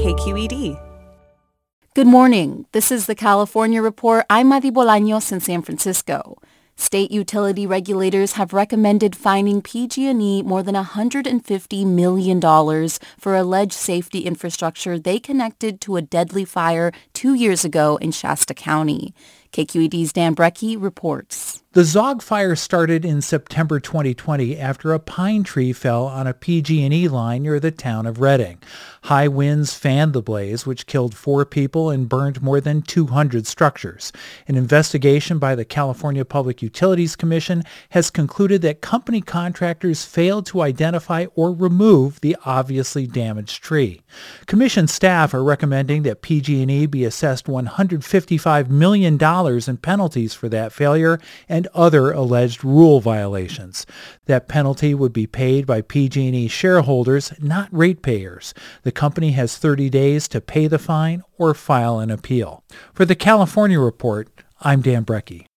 KQED. Good morning. This is the California Report. I'm Madi Bolaños in San Francisco. State utility regulators have recommended fining PG&E more than $150 million for alleged safety infrastructure they connected to a deadly fire two years ago in Shasta County. KQED's Dan Brekke reports. The Zogg fire started in September 2020 after a pine tree fell on a PG&E line near the town of Redding. High winds fanned the blaze, which killed four people and burned more than 200 structures. An investigation by the California Public Utilities Commission has concluded that company contractors failed to identify or remove the obviously damaged tree. Commission staff are recommending that PG&E be assessed $155 million in penalties for that failure and other alleged rule violations. That penalty would be paid by PG&E shareholders, not ratepayers. The company has 30 days to pay the fine or file an appeal. For the California Report, I'm Dan Brekke.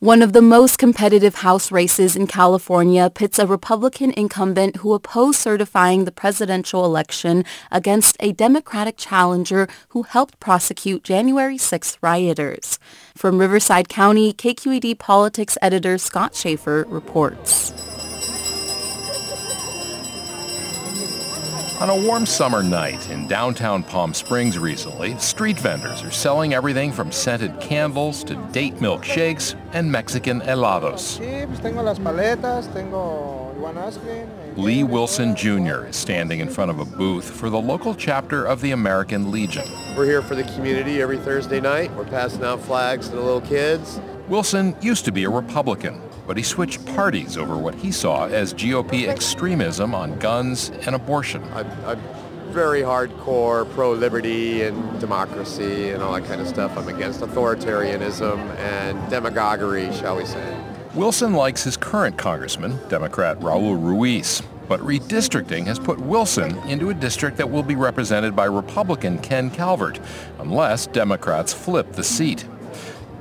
One of the most competitive House races in California pits a Republican incumbent who opposed certifying the presidential election against a Democratic challenger who helped prosecute January 6th rioters. From Riverside County, KQED politics editor Scott Shafer reports. On a warm summer night in downtown Palm Springs recently, street vendors are selling everything from scented candles to date milk shakes and Mexican helados. Lee Wilson Jr. is standing in front of a booth for the local chapter of the American Legion. We're here for the community every Thursday night. We're passing out flags to the little kids. Wilson used to be a Republican, but he switched parties over what he saw as GOP extremism on guns and abortion. I'm, I'm very hardcore pro-liberty and democracy and all that kind of stuff. I'm against authoritarianism and demagoguery, shall we say. Wilson likes his current congressman, Democrat Raul Ruiz, but redistricting has put Wilson into a district that will be represented by Republican Ken Calvert, unless Democrats flip the seat.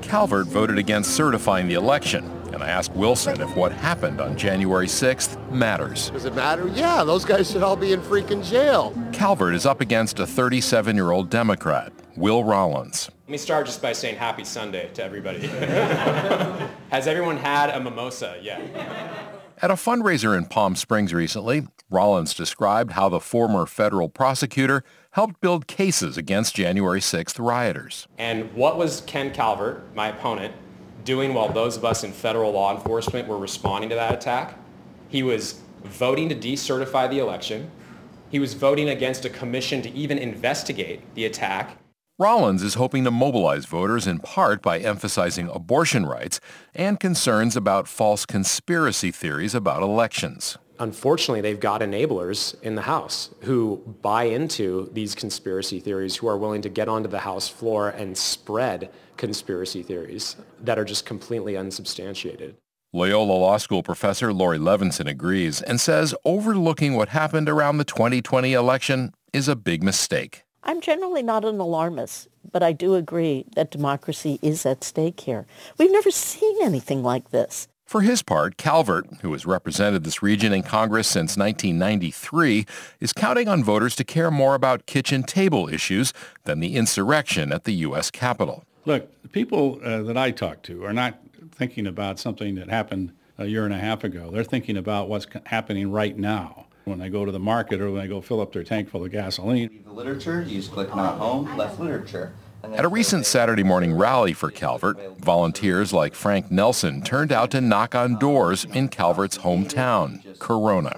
Calvert voted against certifying the election, I asked Wilson if what happened on January 6th matters. Does it matter? Yeah, those guys should all be in freaking jail. Calvert is up against a 37-year-old Democrat, Will Rollins. Let me start just by saying happy Sunday to everybody. Has everyone had a mimosa yet? At a fundraiser in Palm Springs recently, Rollins described how the former federal prosecutor helped build cases against January 6th rioters. And what was Ken Calvert, my opponent, doing while those of us in federal law enforcement were responding to that attack? He was voting to decertify the election. He was voting against a commission to even investigate the attack. Rollins is hoping to mobilize voters in part by emphasizing abortion rights and concerns about false conspiracy theories about elections. Unfortunately, they've got enablers in the House who buy into these conspiracy theories, who are willing to get onto the House floor and spread conspiracy theories that are just completely unsubstantiated. Loyola Law School professor Laurie Levenson agrees and says overlooking what happened around the 2020 election is a big mistake. I'm generally not an alarmist, but I do agree that democracy is at stake here. We've never seen anything like this. For his part, Calvert, who has represented this region in Congress since 1993, is counting on voters to care more about kitchen table issues than the insurrection at the U.S. Capitol. Look, the people uh, that I talk to are not thinking about something that happened a year and a half ago. They're thinking about what's happening right now when they go to the market or when they go fill up their tank full of gasoline. The literature, use click not home, left literature. At a recent Saturday morning rally for Calvert, volunteers like Frank Nelson turned out to knock on doors in Calvert's hometown, Corona.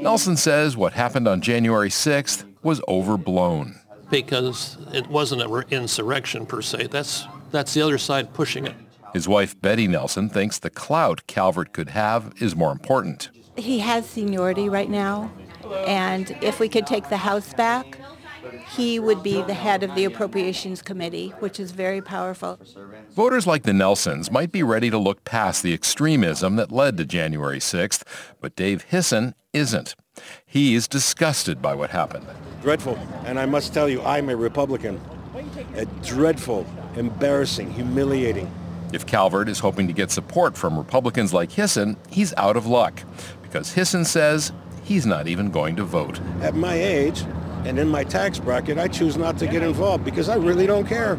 Nelson says what happened on January 6th was overblown. Because it wasn't an insurrection per se. That's, that's the other side pushing it. His wife, Betty Nelson, thinks the clout Calvert could have is more important. He has seniority right now, and if we could take the House back, he would be the head of the Appropriations Committee, which is very powerful. Voters like the Nelsons might be ready to look past the extremism that led to January 6th, but Dave Hisson isn't. He is disgusted by what happened. Dreadful. And I must tell you, I'm a Republican. A dreadful, embarrassing, humiliating. If Calvert is hoping to get support from Republicans like Hisson, he's out of luck because Hisson says he's not even going to vote. At my age and in my tax bracket, I choose not to get involved because I really don't care.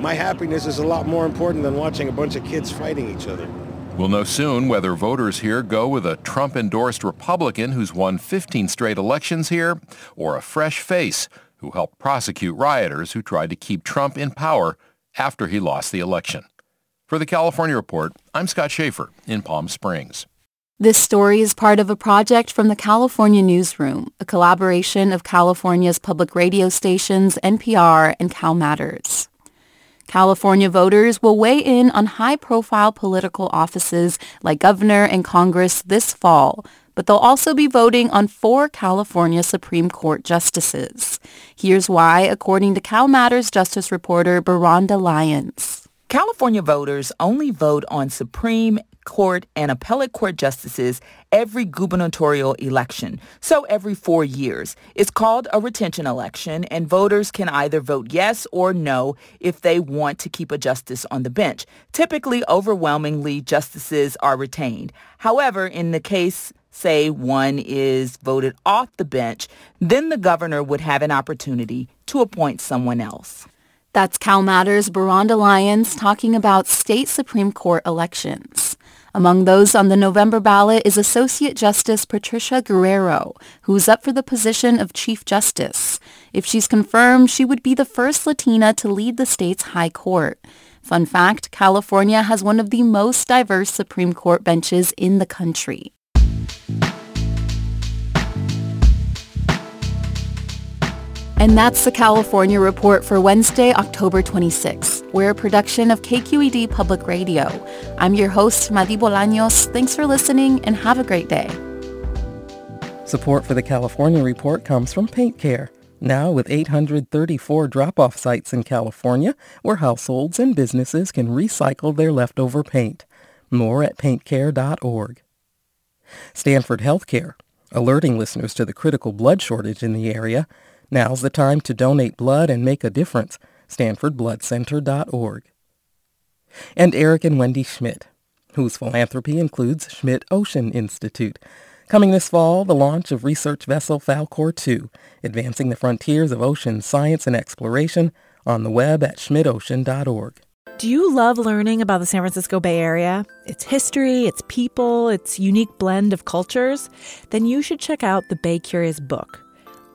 My happiness is a lot more important than watching a bunch of kids fighting each other. We'll know soon whether voters here go with a Trump-endorsed Republican who's won 15 straight elections here or a fresh face who helped prosecute rioters who tried to keep Trump in power after he lost the election. For the California Report, I'm Scott Shafer in Palm Springs. This story is part of a project from the California Newsroom, a collaboration of California's public radio stations, NPR, and Cal Matters. California voters will weigh in on high-profile political offices like governor and Congress this fall, but they'll also be voting on four California Supreme Court justices. Here's why, according to Cal Matters Justice reporter Byrhonda Lyons. California voters only vote on Supreme Court and appellate court justices every gubernatorial election, so every four years. It's called a retention election, and voters can either vote yes or no if they want to keep a justice on the bench. Typically, overwhelmingly, justices are retained. However, in the case say one is voted off the bench, then the governor would have an opportunity to appoint someone else. That's Cal Matters' Byrhonda Lyons talking about state Supreme Court elections. Among those on the November ballot is Associate Justice Patricia Guerrero, who's up for the position of Chief Justice. If she's confirmed, she would be the first Latina to lead the state's high court. Fun fact, California has one of the most diverse Supreme Court benches in the country. And that's the California Report for Wednesday, October 26. We're a production of KQED Public Radio. I'm your host, Madi Bolaños. Thanks for listening and have a great day. Support for the California Report comes from Paint Care. Now with 834 drop-off sites in California where households and businesses can recycle their leftover paint. More at paintcare.org. Stanford Healthcare, alerting listeners to the critical blood shortage in the area Now's the time to donate blood and make a difference. StanfordBloodCenter.org. And Eric and Wendy Schmidt, whose philanthropy includes Schmidt Ocean Institute. Coming this fall, the launch of research vessel Falkor 2, advancing the frontiers of ocean science and exploration on the web at schmidtocean.org. Do you love learning about the San Francisco Bay Area? Its history, its people, its unique blend of cultures? Then you should check out the Bay Curious book.